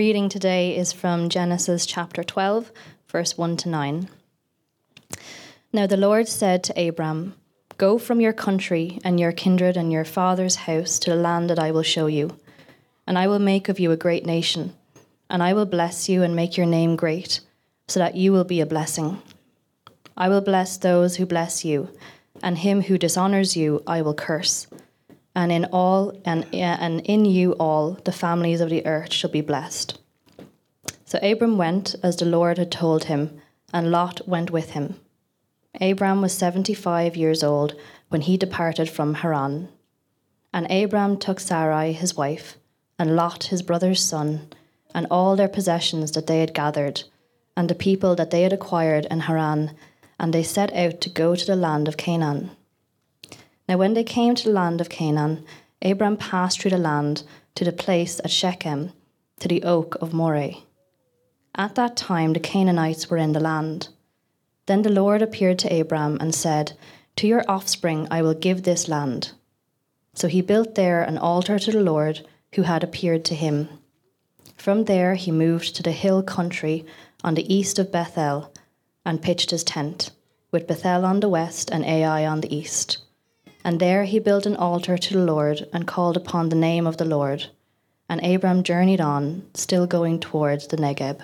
Reading today is from Genesis chapter 12, verse 1 to 9. Now the Lord said to Abram, Go from your country and your kindred and your father's house to the land that I will show you, and I will make of you a great nation, and I will bless you and make your name great, so that you will be a blessing. I will bless those who bless you, and him who dishonors you I will curse and in all and, and in you all the families of the earth shall be blessed. So Abram went as the Lord had told him, and Lot went with him. Abram was seventy five years old when he departed from Haran. And Abram took Sarai his wife, and Lot his brother's son, and all their possessions that they had gathered, and the people that they had acquired in Haran, and they set out to go to the land of Canaan. Now, when they came to the land of Canaan, Abram passed through the land to the place at Shechem, to the oak of Moreh. At that time, the Canaanites were in the land. Then the Lord appeared to Abram and said, To your offspring I will give this land. So he built there an altar to the Lord who had appeared to him. From there he moved to the hill country on the east of Bethel and pitched his tent, with Bethel on the west and Ai on the east. And there he built an altar to the Lord and called upon the name of the Lord. And Abram journeyed on, still going towards the Negeb.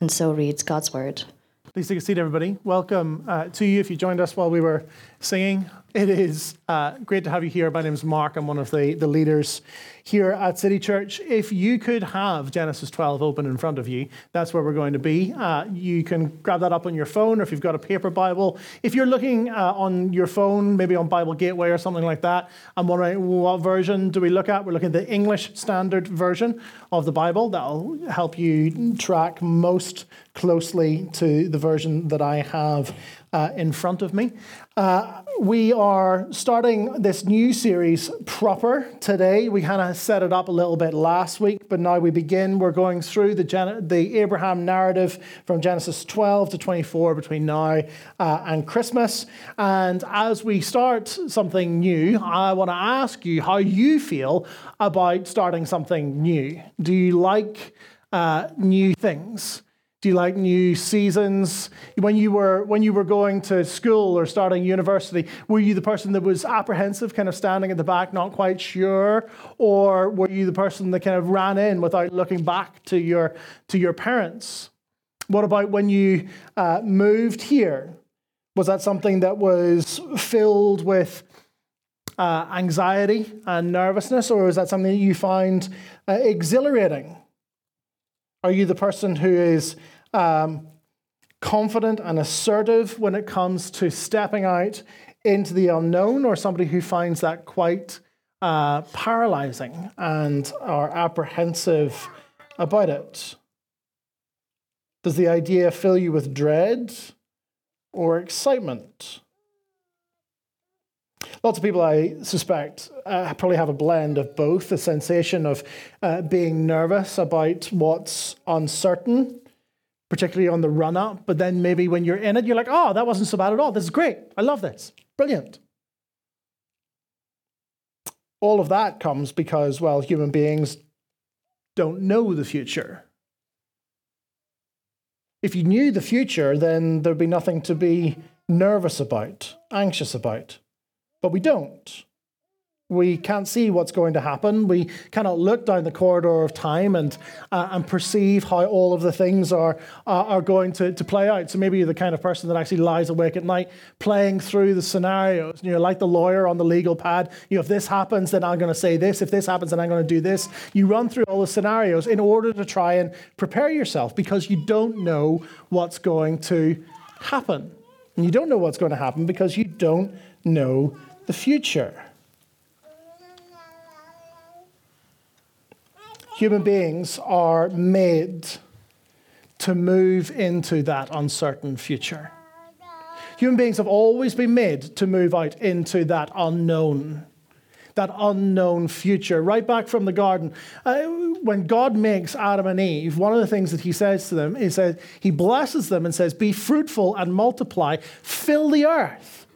And so reads God's word. Please take a seat, everybody. Welcome uh, to you if you joined us while we were singing. It is uh, great to have you here. My name is Mark. I'm one of the, the leaders here at City Church. If you could have Genesis 12 open in front of you, that's where we're going to be. Uh, you can grab that up on your phone, or if you've got a paper Bible. If you're looking uh, on your phone, maybe on Bible Gateway or something like that, I'm wondering what version do we look at? We're looking at the English Standard Version of the Bible. That'll help you track most closely to the version that I have uh, in front of me. Uh, we are starting this new series proper today. We kind of set it up a little bit last week, but now we begin. We're going through the, Gen- the Abraham narrative from Genesis 12 to 24 between now uh, and Christmas. And as we start something new, I want to ask you how you feel about starting something new. Do you like uh, new things? Do you like new seasons? When you were when you were going to school or starting university, were you the person that was apprehensive, kind of standing at the back, not quite sure, or were you the person that kind of ran in without looking back to your to your parents? What about when you uh, moved here? Was that something that was filled with uh, anxiety and nervousness, or was that something that you find uh, exhilarating? Are you the person who is um, confident and assertive when it comes to stepping out into the unknown, or somebody who finds that quite uh, paralyzing and are apprehensive about it? Does the idea fill you with dread or excitement? Lots of people, I suspect, uh, probably have a blend of both the sensation of uh, being nervous about what's uncertain, particularly on the run up, but then maybe when you're in it, you're like, oh, that wasn't so bad at all. This is great. I love this. Brilliant. All of that comes because, well, human beings don't know the future. If you knew the future, then there'd be nothing to be nervous about, anxious about. But we don't. We can't see what's going to happen. We cannot look down the corridor of time and, uh, and perceive how all of the things are, uh, are going to, to play out. So maybe you're the kind of person that actually lies awake at night playing through the scenarios. You're like the lawyer on the legal pad. You know, if this happens, then I'm going to say this. If this happens, then I'm going to do this. You run through all the scenarios in order to try and prepare yourself because you don't know what's going to happen. And you don't know what's going to happen because you don't know the future. Human beings are made to move into that uncertain future. Human beings have always been made to move out into that unknown, that unknown future. Right back from the garden, uh, when God makes Adam and Eve, one of the things that he says to them is that he blesses them and says, Be fruitful and multiply, fill the earth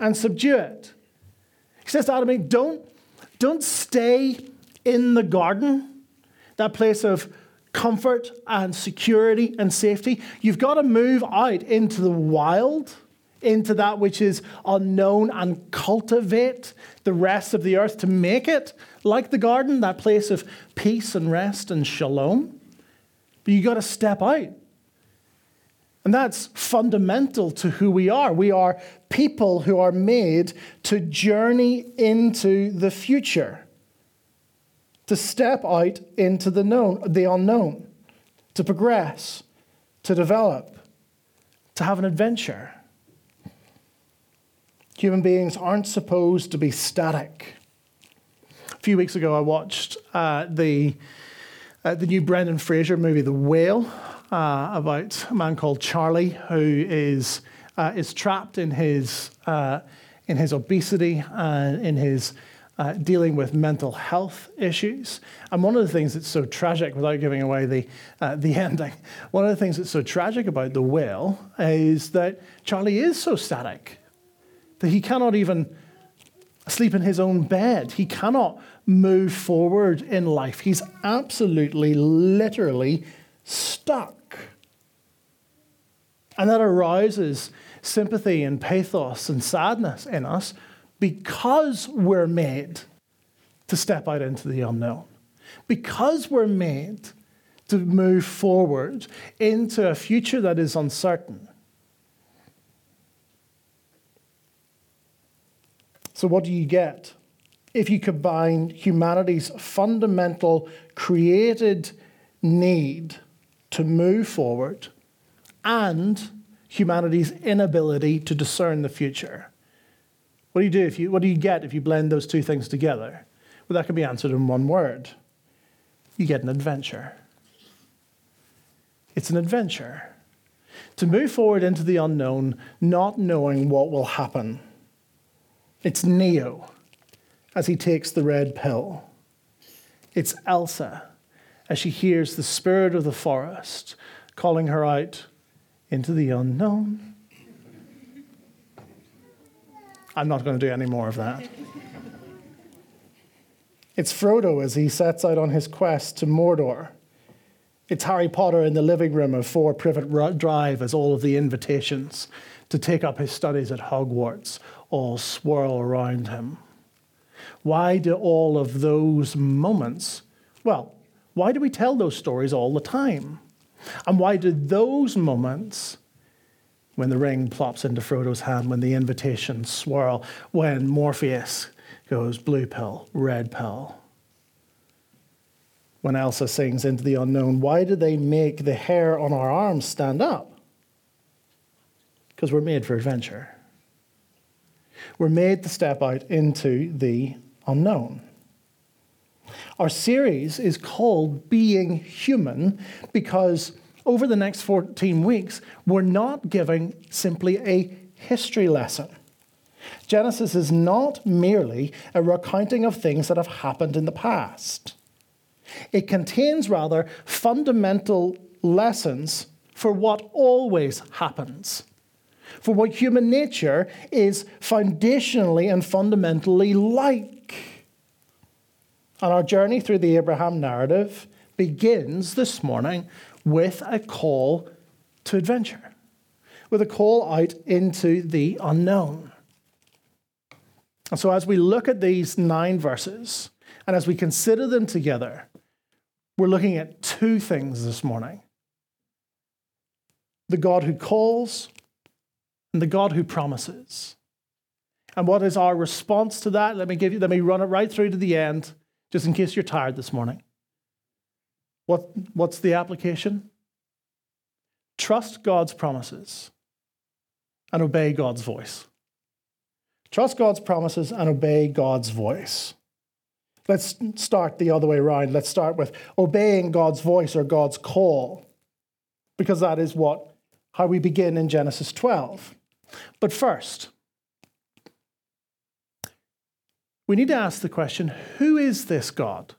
and subdue it. He says to Adam and Eve, don't, don't stay in the garden, that place of comfort and security and safety. You've got to move out into the wild, into that which is unknown, and cultivate the rest of the earth to make it like the garden, that place of peace and rest and shalom. But you've got to step out. And that's fundamental to who we are. We are people who are made to journey into the future to step out into the known, the unknown, to progress, to develop, to have an adventure. Human beings aren't supposed to be static. A few weeks ago, I watched uh, the, uh, the new Brendan Fraser movie, The Whale, uh, about a man called Charlie who is, uh, is trapped in his, uh, in his obesity and in his uh, dealing with mental health issues. And one of the things that's so tragic, without giving away the, uh, the ending, one of the things that's so tragic about the whale is that Charlie is so static that he cannot even sleep in his own bed. He cannot move forward in life. He's absolutely, literally stuck. And that arouses sympathy and pathos and sadness in us because we're made to step out into the unknown, because we're made to move forward into a future that is uncertain. So, what do you get if you combine humanity's fundamental created need to move forward and humanity's inability to discern the future? What do you do if you, what do you get if you blend those two things together? Well, that can be answered in one word. You get an adventure. It's an adventure. To move forward into the unknown, not knowing what will happen. It's Neo as he takes the red pill. It's Elsa as she hears the spirit of the forest calling her out into the unknown. I'm not going to do any more of that. It's Frodo as he sets out on his quest to Mordor. It's Harry Potter in the living room of Four Privet Drive as all of the invitations to take up his studies at Hogwarts all swirl around him. Why do all of those moments, well, why do we tell those stories all the time? And why do those moments when the ring plops into Frodo's hand, when the invitations swirl, when Morpheus goes blue pill, red pill. When Elsa sings into the unknown, why do they make the hair on our arms stand up? Because we're made for adventure. We're made to step out into the unknown. Our series is called Being Human because over the next 14 weeks, we're not giving simply a history lesson. Genesis is not merely a recounting of things that have happened in the past. It contains rather fundamental lessons for what always happens, for what human nature is foundationally and fundamentally like. And our journey through the Abraham narrative begins this morning with a call to adventure, with a call out into the unknown. And so, as we look at these nine verses and as we consider them together, we're looking at two things this morning the God who calls and the God who promises. And what is our response to that? Let me give you, let me run it right through to the end, just in case you're tired this morning. What, what's the application? Trust God's promises and obey God's voice. Trust God's promises and obey God's voice. Let's start the other way around. Let's start with obeying God's voice or God's call, because that is what how we begin in Genesis 12. But first, we need to ask the question who is this God?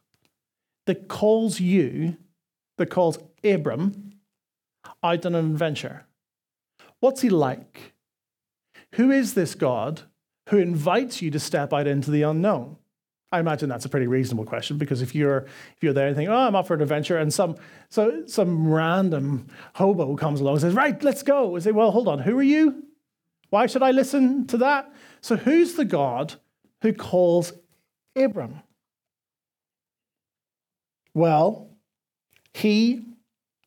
That calls you, that calls Abram out on an adventure? What's he like? Who is this God who invites you to step out into the unknown? I imagine that's a pretty reasonable question because if you're if you're there and think, oh, I'm up for an adventure, and some so some random hobo comes along and says, right, let's go. I say, well, hold on, who are you? Why should I listen to that? So who's the God who calls Abram? Well, he,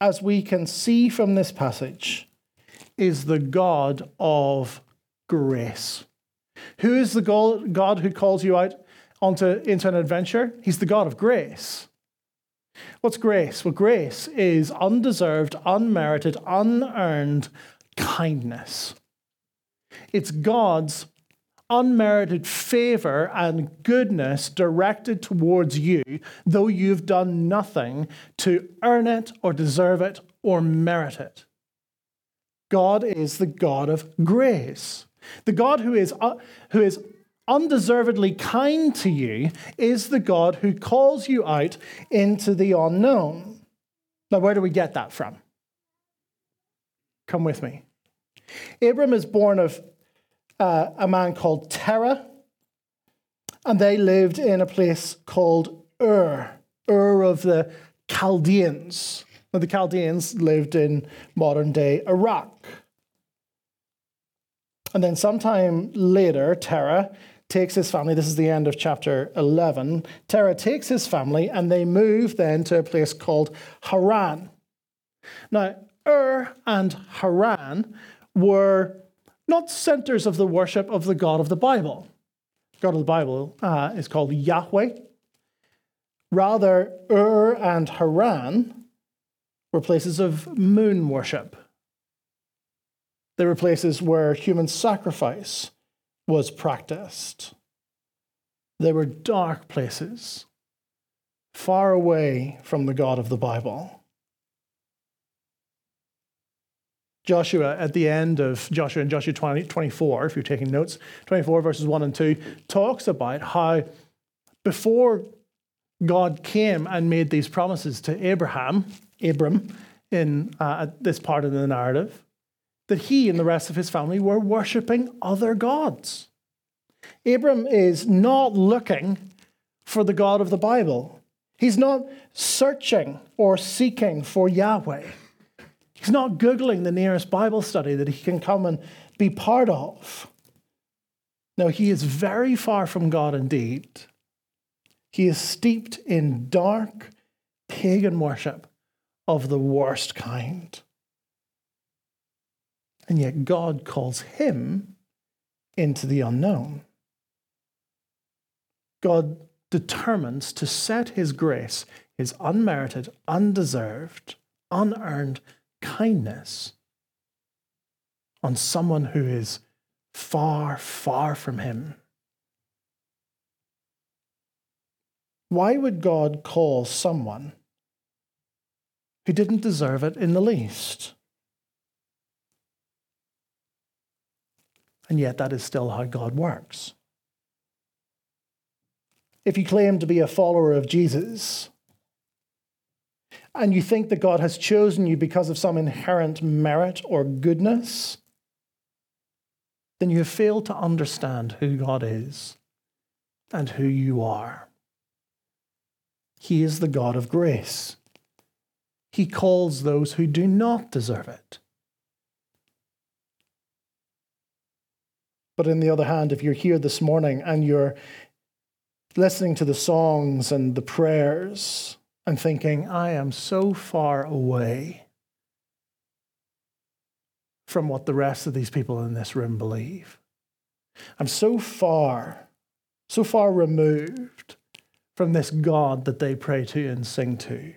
as we can see from this passage, is the God of grace. Who is the God who calls you out onto, into an adventure? He's the God of grace. What's grace? Well, grace is undeserved, unmerited, unearned kindness. It's God's unmerited favor and goodness directed towards you, though you've done nothing to earn it or deserve it or merit it. God is the God of grace. The God who is, uh, who is undeservedly kind to you is the God who calls you out into the unknown. Now, where do we get that from? Come with me. Abram is born of uh, a man called Terah, and they lived in a place called Ur, Ur of the Chaldeans. Now, the Chaldeans lived in modern day Iraq. And then sometime later, Terah takes his family, this is the end of chapter 11. Terah takes his family and they move then to a place called Haran. Now, Ur and Haran were not centers of the worship of the God of the Bible. God of the Bible uh, is called Yahweh. Rather, Ur and Haran were places of moon worship. They were places where human sacrifice was practiced. They were dark places, far away from the God of the Bible. Joshua, at the end of Joshua and Joshua 20, 24, if you're taking notes, 24 verses 1 and 2, talks about how before God came and made these promises to Abraham, Abram, in uh, this part of the narrative, that he and the rest of his family were worshipping other gods. Abram is not looking for the God of the Bible. He's not searching or seeking for Yahweh. He's not Googling the nearest Bible study that he can come and be part of. No, he is very far from God indeed. He is steeped in dark pagan worship of the worst kind. And yet God calls him into the unknown. God determines to set his grace, his unmerited, undeserved, unearned kindness on someone who is far, far from him. Why would God call someone who didn't deserve it in the least? And yet, that is still how God works. If you claim to be a follower of Jesus, and you think that God has chosen you because of some inherent merit or goodness, then you have failed to understand who God is and who you are. He is the God of grace. He calls those who do not deserve it. But on the other hand, if you're here this morning and you're listening to the songs and the prayers and thinking, I am so far away from what the rest of these people in this room believe. I'm so far, so far removed from this God that they pray to and sing to.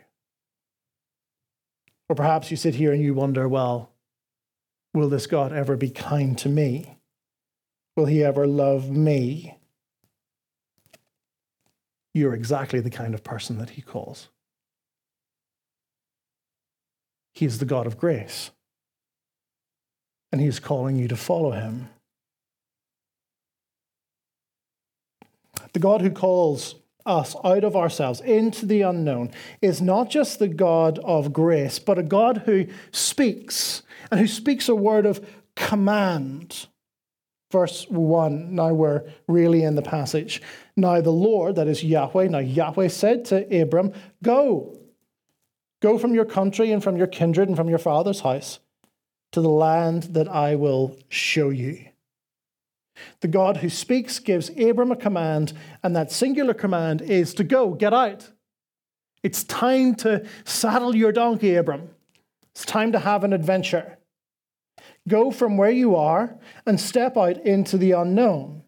Or perhaps you sit here and you wonder, well, will this God ever be kind to me? Will he ever love me? You're exactly the kind of person that he calls. He is the God of grace, and he is calling you to follow him. The God who calls us out of ourselves into the unknown is not just the God of grace, but a God who speaks and who speaks a word of command verse 1. Now we're really in the passage. Now the Lord, that is Yahweh, now Yahweh said to Abram, Go, go from your country and from your kindred and from your father's house to the land that I will show you. The God who speaks gives Abram a command, and that singular command is to go, get out. It's time to saddle your donkey, Abram. It's time to have an adventure. Go from where you are and step out into the unknown.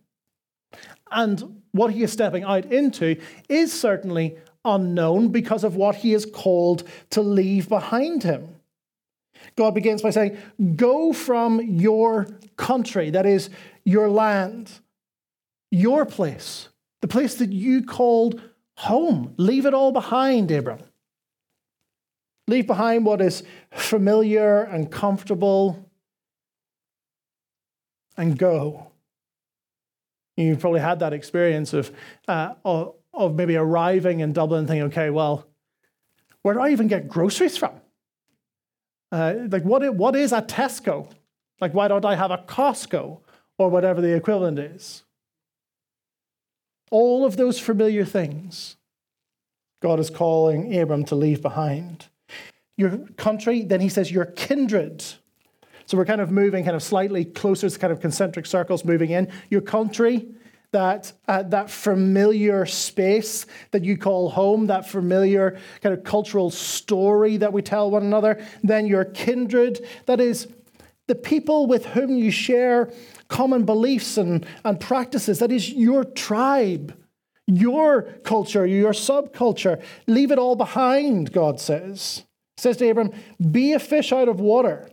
And what he is stepping out into is certainly unknown because of what he is called to leave behind him. God begins by saying, Go from your country, that is, your land, your place, the place that you called home. Leave it all behind, Abram. Leave behind what is familiar and comfortable and go. You've probably had that experience of, uh, of, of maybe arriving in Dublin thinking, okay, well, where do I even get groceries from? Uh, like, what, what is a Tesco? Like, why don't I have a Costco or whatever the equivalent is? All of those familiar things God is calling Abram to leave behind. Your country, then he says, your kindred. So we're kind of moving kind of slightly closer to kind of concentric circles moving in. Your country, that, uh, that familiar space that you call home, that familiar kind of cultural story that we tell one another. Then your kindred, that is the people with whom you share common beliefs and, and practices. That is your tribe, your culture, your subculture. Leave it all behind, God says. Says to Abram, be a fish out of water.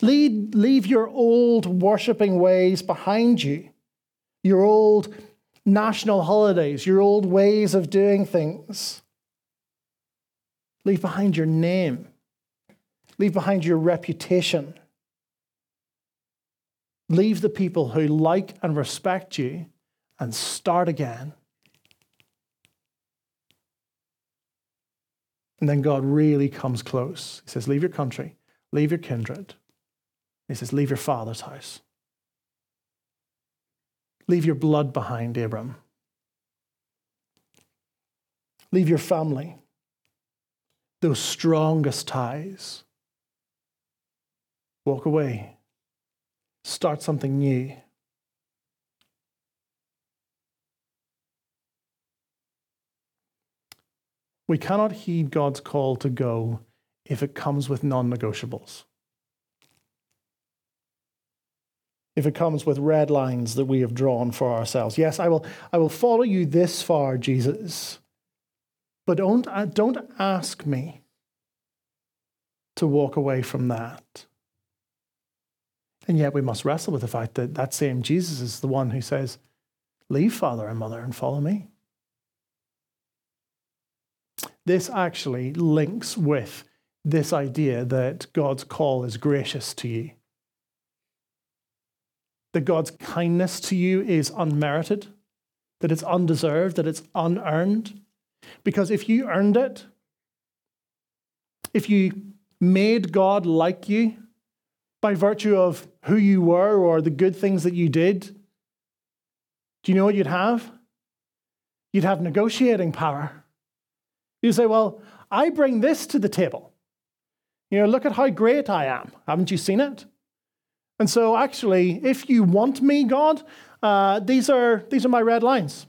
Lead, leave your old worshipping ways behind you, your old national holidays, your old ways of doing things. Leave behind your name. Leave behind your reputation. Leave the people who like and respect you and start again. And then God really comes close. He says, Leave your country, leave your kindred. He says, Leave your father's house. Leave your blood behind, Abram. Leave your family, those strongest ties. Walk away. Start something new. We cannot heed God's call to go if it comes with non negotiables. If it comes with red lines that we have drawn for ourselves. Yes, I will, I will follow you this far, Jesus, but don't, uh, don't ask me to walk away from that. And yet we must wrestle with the fact that that same Jesus is the one who says, Leave father and mother and follow me. This actually links with this idea that God's call is gracious to you, that God's kindness to you is unmerited, that it's undeserved, that it's unearned. Because if you earned it, if you made God like you, by virtue of who you were or the good things that you did, do you know what you'd have? You'd have negotiating power. You say, Well, I bring this to the table. You know, look at how great I am. Haven't you seen it? And so, actually, if you want me, God, uh, these, are, these are my red lines.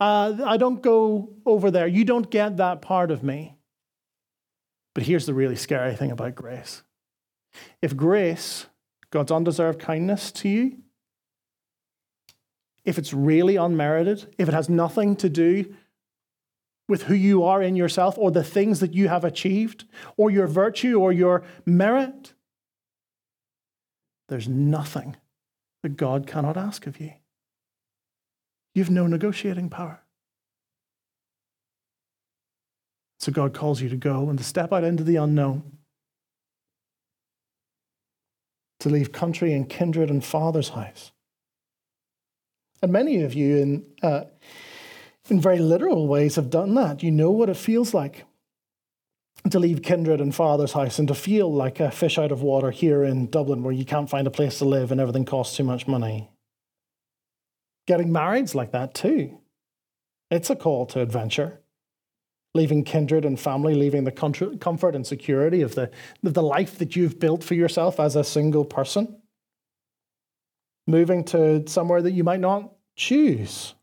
Uh, I don't go over there. You don't get that part of me. But here's the really scary thing about grace if grace, God's undeserved kindness to you, if it's really unmerited, if it has nothing to do with who you are in yourself or the things that you have achieved or your virtue or your merit, there's nothing that God cannot ask of you. You have no negotiating power. So God calls you to go and to step out into the unknown to leave country and kindred and father's house. And many of you, in, uh, in very literal ways, have done that. You know what it feels like to leave kindred and father's house and to feel like a fish out of water here in Dublin where you can't find a place to live and everything costs too much money. Getting married's like that too. It's a call to adventure. Leaving kindred and family, leaving the comfort and security of the, of the life that you've built for yourself as a single person. Moving to somewhere that you might not choose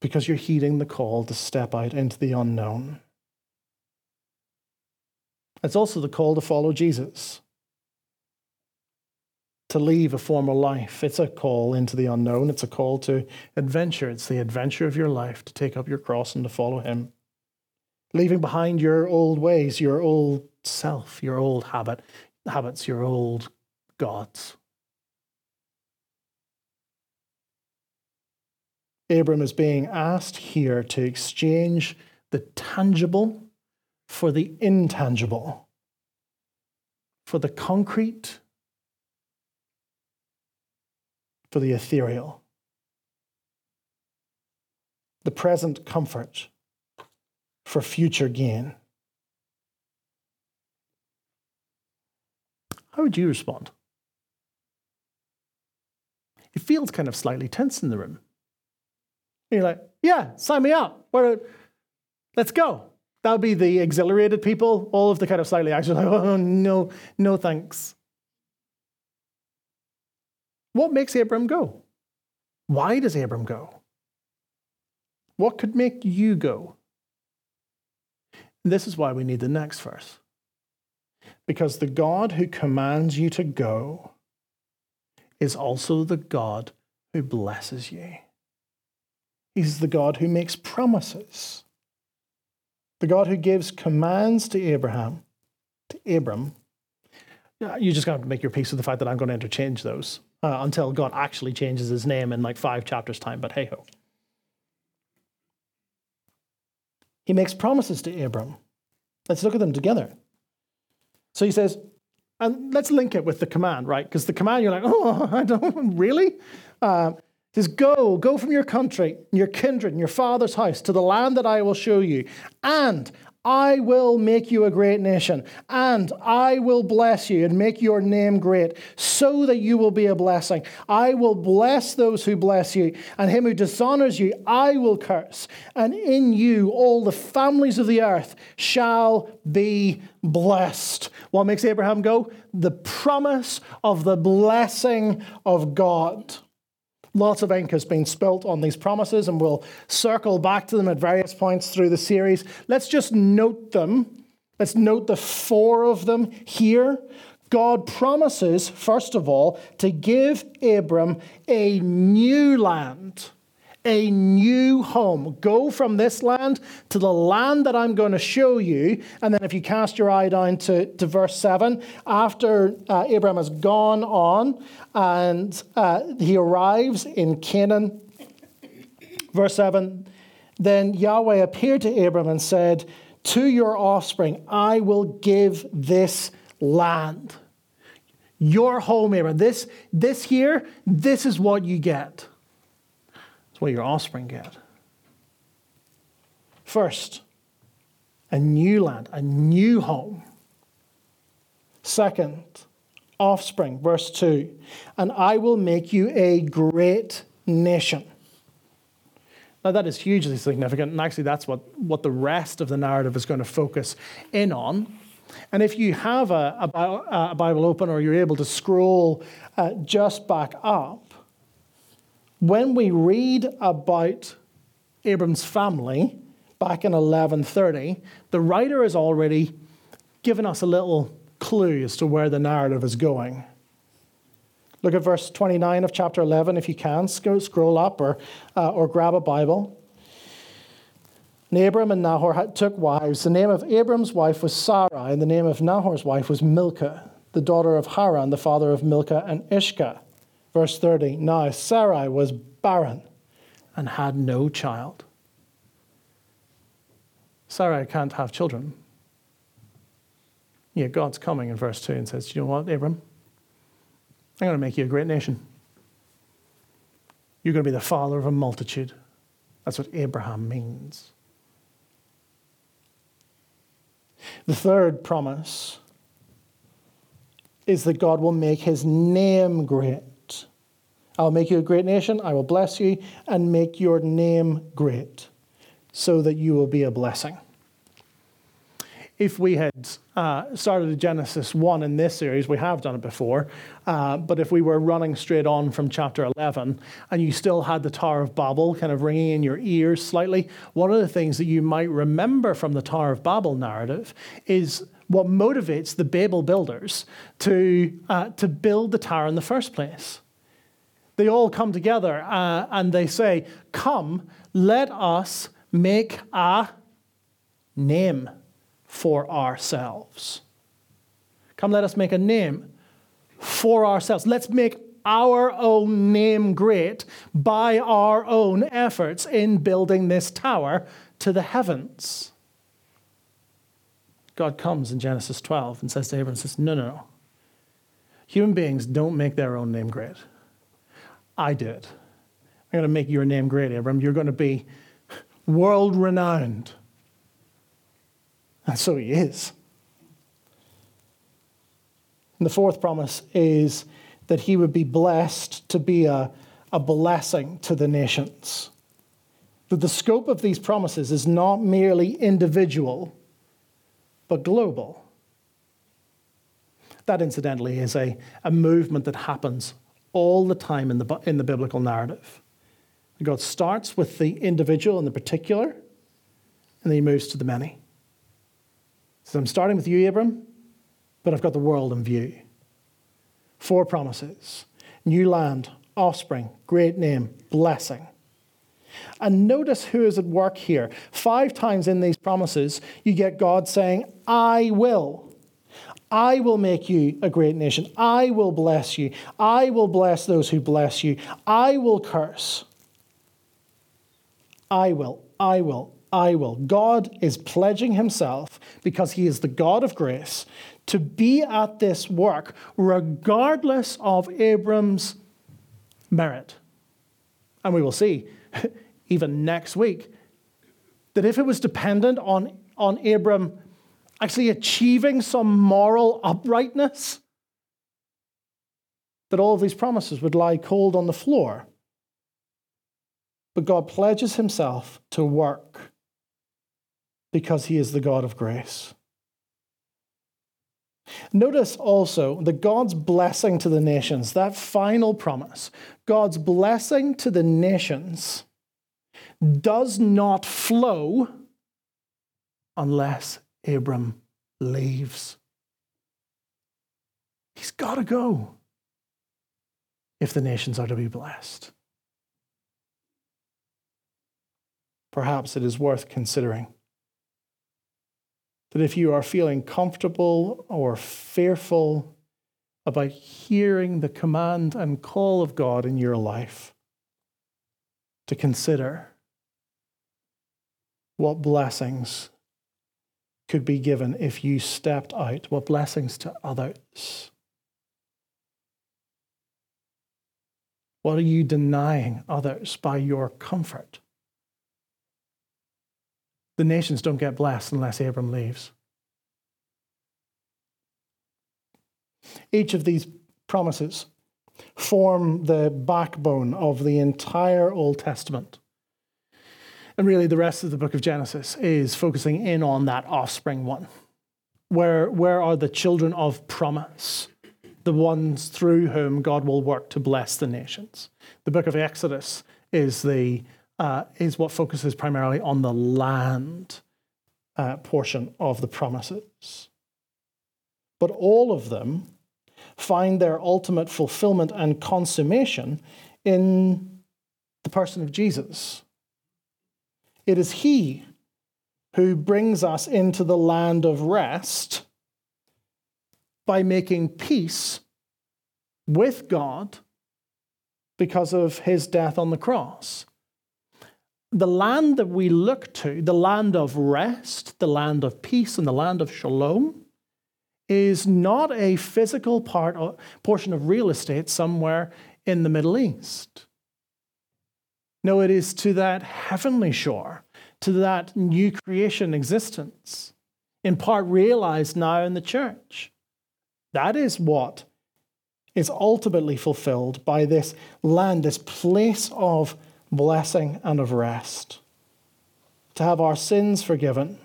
because you're heeding the call to step out into the unknown. It's also the call to follow Jesus, to leave a former life. It's a call into the unknown. It's a call to adventure. It's the adventure of your life to take up your cross and to follow Him. Leaving behind your old ways, your old self, your old habit, habits, your old gods. Abram is being asked here to exchange the tangible for the intangible, for the concrete for the ethereal, the present comfort for future gain. How would you respond? It feels kind of slightly tense in the room. You're like, yeah, sign me up. Let's go. That would be the exhilarated people, all of the kind of slightly anxious, like, oh, no, no thanks. What makes Abram go? Why does Abram go? What could make you go? This is why we need the next verse. Because the God who commands you to go is also the God who blesses you. He's the God who makes promises. The God who gives commands to Abraham, to Abram. You just got to make your peace with the fact that I'm going to interchange those uh, until God actually changes his name in like five chapters' time, but hey ho. He makes promises to Abram. Let's look at them together. So he says, and let's link it with the command, right? Because the command, you're like, oh, I don't really. Uh, says, Go, go from your country, your kindred, and your father's house to the land that I will show you, and I will make you a great nation, and I will bless you and make your name great, so that you will be a blessing. I will bless those who bless you, and him who dishonors you, I will curse. And in you, all the families of the earth shall be blessed. What makes Abraham go? The promise of the blessing of God. Lots of ink has been spilt on these promises, and we'll circle back to them at various points through the series. Let's just note them. Let's note the four of them here. God promises, first of all, to give Abram a new land a new home. Go from this land to the land that I'm going to show you. And then, if you cast your eye down to, to verse 7, after uh, Abraham has gone on and uh, he arrives in Canaan, verse 7, then Yahweh appeared to Abram and said, To your offspring, I will give this land. Your home, Abraham. This, this here, this is what you get what your offspring get. First, a new land, a new home. Second, offspring, verse 2 and I will make you a great nation. Now, that is hugely significant, and actually, that's what, what the rest of the narrative is going to focus in on. And if you have a, a, a Bible open or you're able to scroll uh, just back up, when we read about Abram's family back in 1130, the writer has already given us a little clue as to where the narrative is going. Look at verse 29 of chapter 11 if you can. Scroll up or, uh, or grab a Bible. Abram and Nahor took wives. The name of Abram's wife was Sarai, and the name of Nahor's wife was Milcah, the daughter of Haran, the father of Milcah and Iscah. Verse 30 Now Sarai was barren and had no child. Sarai can't have children. Yet God's coming in verse 2 and says, You know what, Abram? I'm going to make you a great nation. You're going to be the father of a multitude. That's what Abraham means. The third promise is that God will make his name great. I'll make you a great nation, I will bless you, and make your name great, so that you will be a blessing. If we had uh, started Genesis 1 in this series, we have done it before, uh, but if we were running straight on from chapter 11 and you still had the Tower of Babel kind of ringing in your ears slightly, one of the things that you might remember from the Tower of Babel narrative is what motivates the Babel builders to, uh, to build the tower in the first place. They all come together uh, and they say, Come, let us make a name for ourselves. Come, let us make a name for ourselves. Let's make our own name great by our own efforts in building this tower to the heavens. God comes in Genesis 12 and says to Abraham, says, No, no, no. Human beings don't make their own name great. I did. I'm going to make your name great, Abram. You're going to be world renowned. And so he is. And the fourth promise is that he would be blessed to be a, a blessing to the nations. That the scope of these promises is not merely individual, but global. That, incidentally, is a, a movement that happens all the time in the, in the biblical narrative. God starts with the individual and the particular, and then he moves to the many. So I'm starting with you, Abram, but I've got the world in view. Four promises new land, offspring, great name, blessing. And notice who is at work here. Five times in these promises, you get God saying, I will. I will make you a great nation. I will bless you. I will bless those who bless you. I will curse. I will. I will. I will. God is pledging himself because he is the God of grace to be at this work regardless of Abram's merit. And we will see even next week, that if it was dependent on, on Abram actually achieving some moral uprightness, that all of these promises would lie cold on the floor. But God pledges himself to work because he is the God of grace. Notice also that God's blessing to the nations, that final promise, God's blessing to the nations does not flow unless Abram leaves. He's got to go if the nations are to be blessed. Perhaps it is worth considering that if you are feeling comfortable or fearful about hearing the command and call of God in your life, to consider what blessings could be given if you stepped out, what blessings to others. What are you denying others by your comfort? The nations don't get blessed unless Abram leaves. Each of these promises form the backbone of the entire Old Testament. And really, the rest of the book of Genesis is focusing in on that offspring one. Where, where are the children of promise? The ones through whom God will work to bless the nations. The book of Exodus is, the, uh, is what focuses primarily on the land uh, portion of the promises. But all of them find their ultimate fulfillment and consummation in the person of Jesus. It is He who brings us into the land of rest by making peace with God because of His death on the cross. The land that we look to, the land of rest, the land of peace, and the land of shalom, is not a physical part or portion of real estate somewhere in the Middle East. No, it is to that heavenly shore, to that new creation existence, in part realized now in the church. That is what is ultimately fulfilled by this land, this place of blessing and of rest. To have our sins forgiven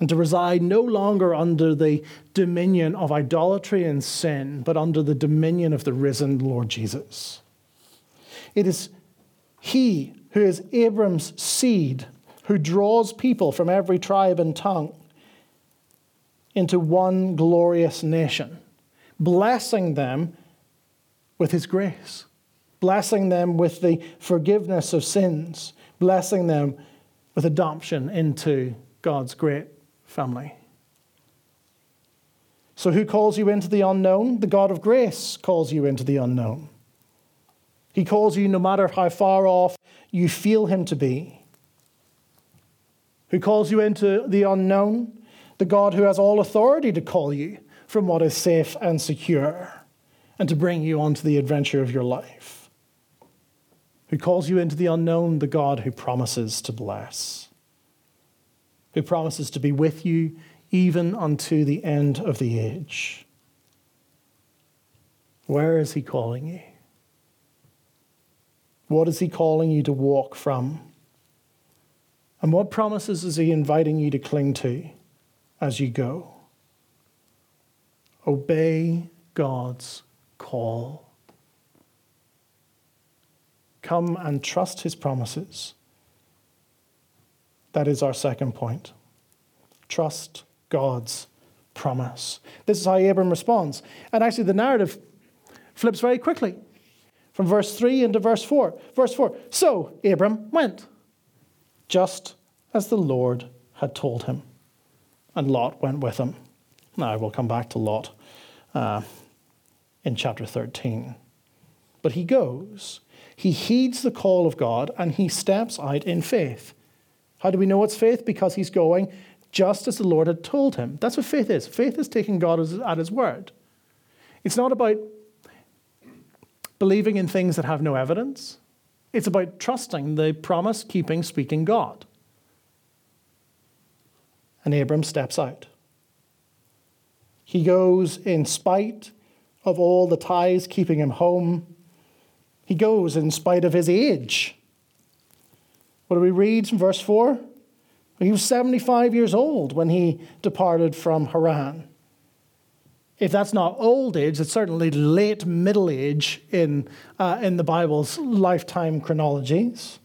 and to reside no longer under the dominion of idolatry and sin, but under the dominion of the risen Lord Jesus. It is He who is Abram's seed, who draws people from every tribe and tongue into one glorious nation blessing them with His grace, blessing them with the forgiveness of sins, blessing them with adoption into God's great family. So, who calls you into the unknown? The God of grace calls you into the unknown. He calls you no matter how far off you feel Him to be. Who calls you into the unknown? The God who has all authority to call you from what is safe and secure and to bring you onto the adventure of your life. Who calls you into the unknown, the God who promises to bless, who promises to be with you even unto the end of the age. Where is he calling you? What is he calling you to walk from? And what promises is he inviting you to cling to as you go? Obey God's call. Come and trust his promises. That is our second point. Trust God's promise. This is how Abram responds. And actually, the narrative flips very quickly from verse 3 into verse 4. Verse 4 So Abram went, just as the Lord had told him, and Lot went with him. Now, we'll come back to Lot uh, in chapter 13. But he goes, he heeds the call of God, and he steps out in faith. How do we know it's faith? Because he's going just as the Lord had told him. That's what faith is. Faith is taking God at his word. It's not about believing in things that have no evidence, it's about trusting the promise keeping, speaking God. And Abram steps out. He goes in spite of all the ties keeping him home. He goes in spite of his age. What do we read from verse 4? He was 75 years old when he departed from Haran. If that's not old age, it's certainly late middle age in, uh, in the Bible's lifetime chronologies.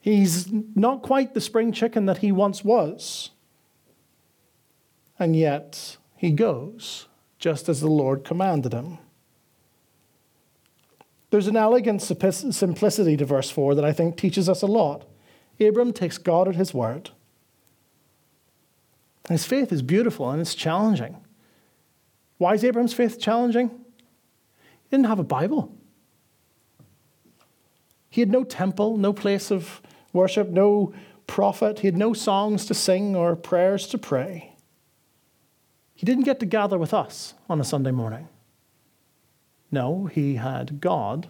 He's not quite the spring chicken that he once was and yet he goes, just as the Lord commanded him. There's an elegant simplicity to verse 4 that I think teaches us a lot. Abram takes God at his word. His faith is beautiful and it's challenging. Why is Abraham's faith challenging? He didn't have a Bible. He had no temple, no place of worship, no prophet. He had no songs to sing or prayers to pray. He didn't get to gather with us on a Sunday morning. No, he had God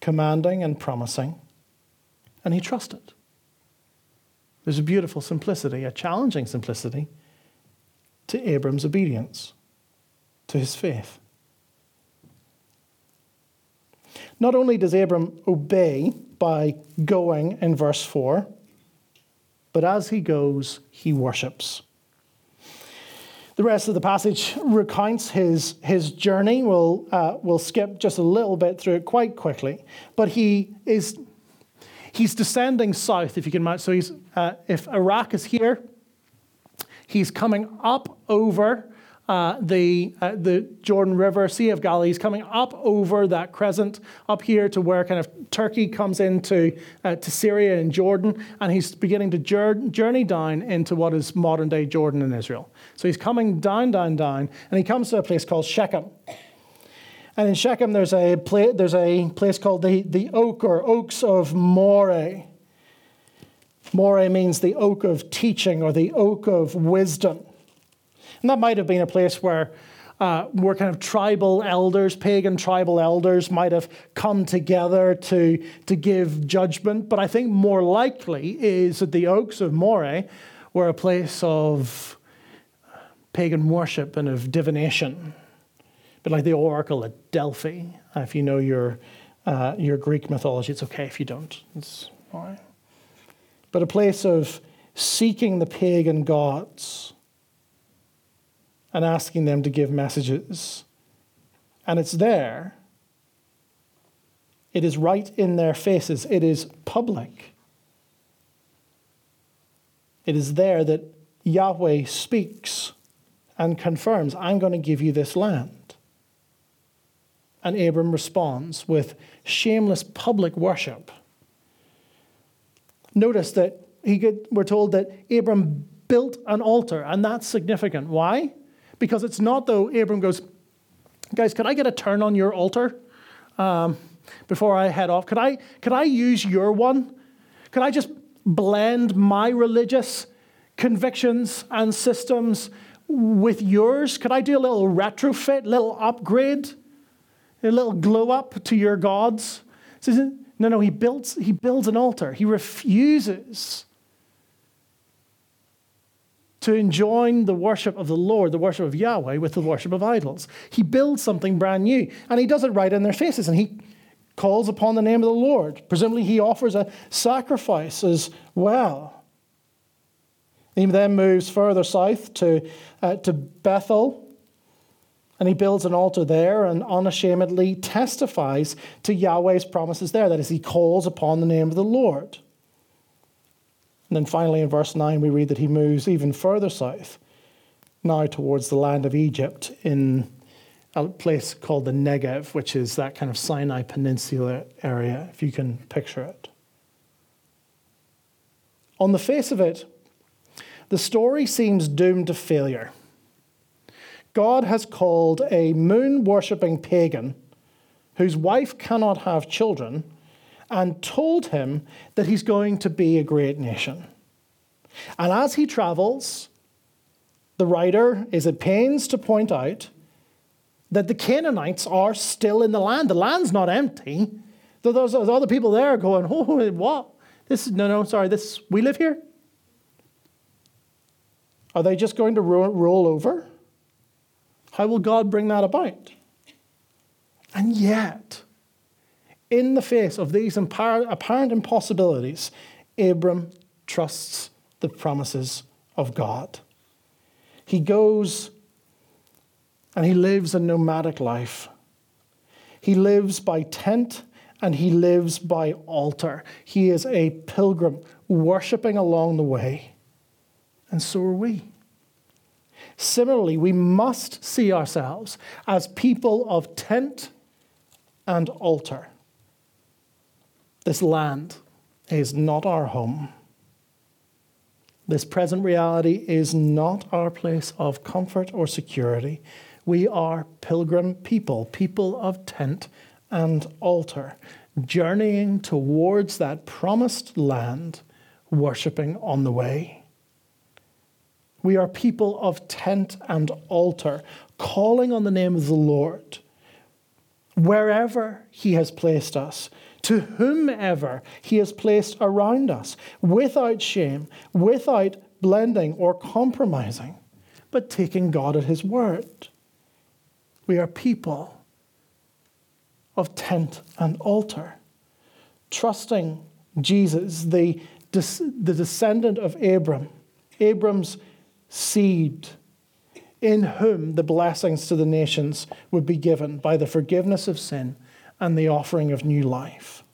commanding and promising, and he trusted. There's a beautiful simplicity, a challenging simplicity to Abram's obedience, to his faith. Not only does Abram obey by going in verse 4, but as he goes, he worships. The rest of the passage recounts his, his journey. We'll, uh, we'll skip just a little bit through it quite quickly. But he is he's descending south, if you can imagine. So he's, uh, if Iraq is here, he's coming up over uh, the, uh, the Jordan River, Sea of Galilee. He's coming up over that crescent up here to where kind of Turkey comes into uh, to Syria and Jordan, and he's beginning to journey down into what is modern day Jordan and Israel. So he's coming down, down, down, and he comes to a place called Shechem. And in Shechem, there's a, pla- there's a place called the, the Oak or Oaks of Moreh. Moreh means the oak of teaching or the oak of wisdom. And that might have been a place where uh, where kind of tribal elders, pagan tribal elders, might have come together to, to give judgment. But I think more likely is that the Oaks of Moreh were a place of pagan worship and of divination, but like the oracle at Delphi. If you know your, uh, your Greek mythology, it's okay if you don't. It's all right. But a place of seeking the pagan gods and asking them to give messages. And it's there. It is right in their faces. It is public. It is there that Yahweh speaks and confirms, I'm going to give you this land. And Abram responds with shameless public worship. Notice that he get, we're told that Abram built an altar, and that's significant. Why? Because it's not though Abram goes, guys, could I get a turn on your altar um, before I head off? Could I, could I use your one? Could I just blend my religious convictions and systems with yours? Could I do a little retrofit, little upgrade, a little glow up to your gods? No, no, he builds, he builds an altar. He refuses to enjoin the worship of the Lord, the worship of Yahweh, with the worship of idols. He builds something brand new, and he does it right in their faces, and he calls upon the name of the Lord. Presumably, he offers a sacrifice as well. He then moves further south to, uh, to Bethel, and he builds an altar there and unashamedly testifies to Yahweh's promises there. That is, he calls upon the name of the Lord. And then finally, in verse 9, we read that he moves even further south, now towards the land of Egypt, in a place called the Negev, which is that kind of Sinai Peninsula area, if you can picture it. On the face of it, the story seems doomed to failure. God has called a moon worshipping pagan whose wife cannot have children and told him that he's going to be a great nation. And as he travels, the writer is at pains to point out that the Canaanites are still in the land. The land's not empty. There's other people there going, oh, what? This is, no, no, sorry, this, we live here? Are they just going to roll over? How will God bring that about? And yet, in the face of these apparent impossibilities, Abram trusts the promises of God. He goes and he lives a nomadic life. He lives by tent and he lives by altar. He is a pilgrim worshipping along the way. And so are we. Similarly, we must see ourselves as people of tent and altar. This land is not our home. This present reality is not our place of comfort or security. We are pilgrim people, people of tent and altar, journeying towards that promised land, worshipping on the way. We are people of tent and altar, calling on the name of the Lord wherever He has placed us to whomever he has placed around us, without shame, without blending or compromising, but taking God at his word. We are people of tent and altar, trusting Jesus, the, the descendant of Abram, Abram's seed, in whom the blessings to the nations would be given by the forgiveness of sin and the offering of new life.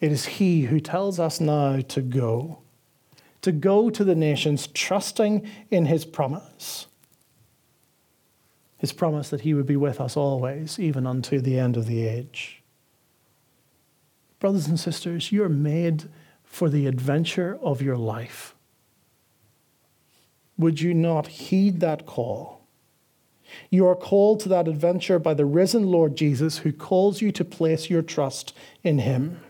It is He who tells us now to go, to go to the nations, trusting in His promise. His promise that He would be with us always, even unto the end of the age. Brothers and sisters, you're made for the adventure of your life. Would you not heed that call? You are called to that adventure by the risen Lord Jesus, who calls you to place your trust in him.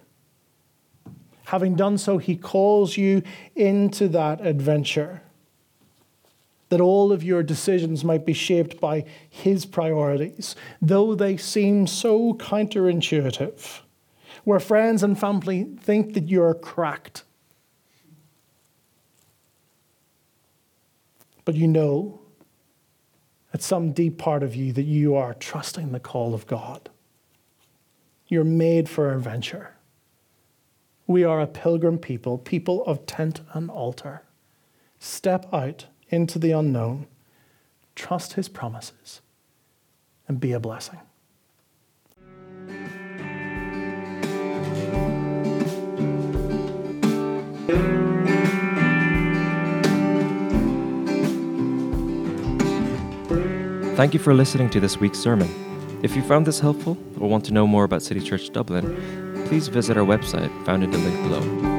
Having done so, he calls you into that adventure. That all of your decisions might be shaped by his priorities, though they seem so counterintuitive, where friends and family think that you're cracked but you know at some deep part of you that you are trusting the call of God. You're made for adventure. We are a pilgrim people, people of tent and altar. Step out into the unknown, trust his promises, and be a blessing. Thank you for listening to this week's sermon. If you found this helpful or want to know more about City Church Dublin, please visit our website found in the link below.